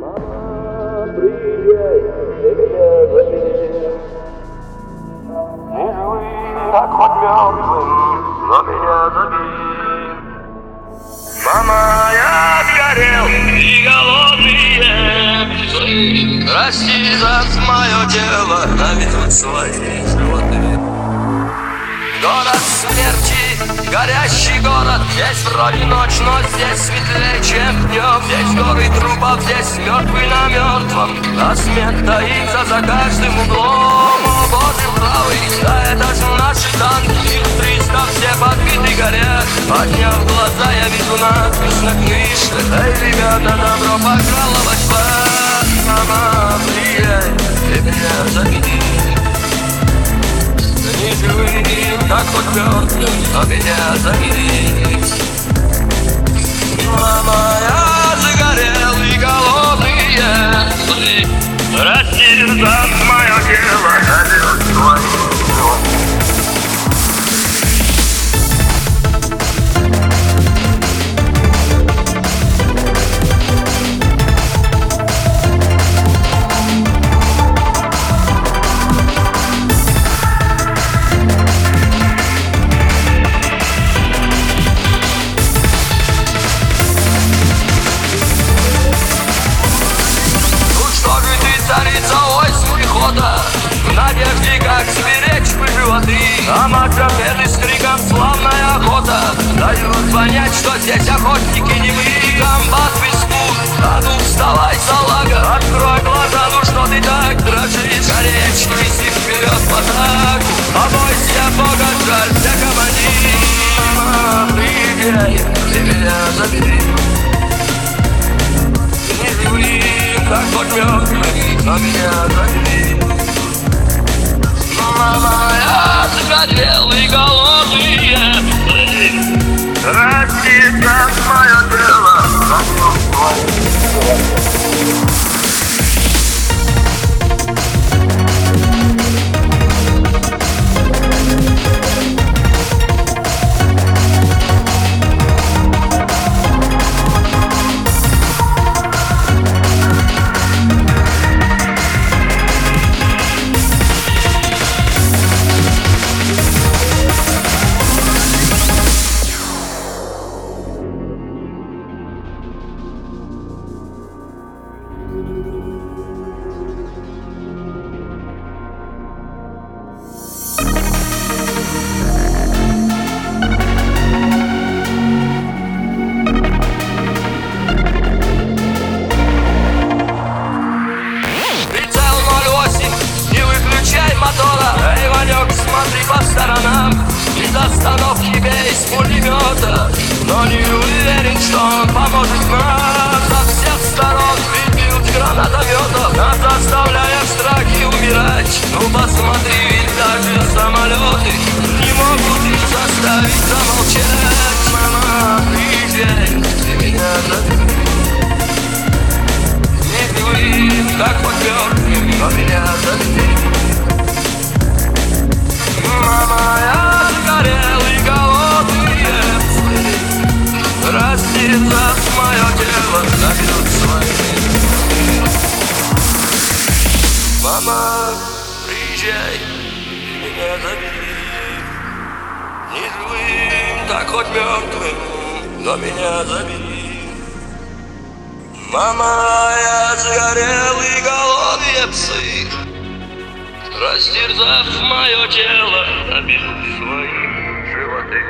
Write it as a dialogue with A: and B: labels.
A: Мама, приезжай, ты меня. Не хоть мертвым, но меня. Мама, я сгорел, и голодные псы. Прости за мое тело, наведут свои животы. Город смерти, горящий город Здесь вроде ночь, но здесь светлее, чем днем Здесь горы трупов, здесь мертвый на мертвом А смерть таится за каждым углом. О боже правый, да это же наши танки. Ил-300 все подбиты горят. Подняв глаза, я вижу надпись на крыше Эй, ребята, добро пожаловать в ад как хоть мертвым, но меня забери. Понять, что здесь охотники не мы Комбат Виспут, а ну вставай, салага Открой глаза, ну что ты так дрожишь? Горечь, неси вперед в атаку Побойся Бога, жалься командир Мама, приезжай, ты меня забери не живым, как мертвым, но меня забери. Мама, я загорел и голодные меня. Мама, я сгорел и голодные псы Растерзав мое тело, заберут свои Мама, приезжай, меня забери Не живым, так хоть мертвым, но меня забери Мама, я сгорел и голодные псы. Растерзав мое тело, заберут свои животы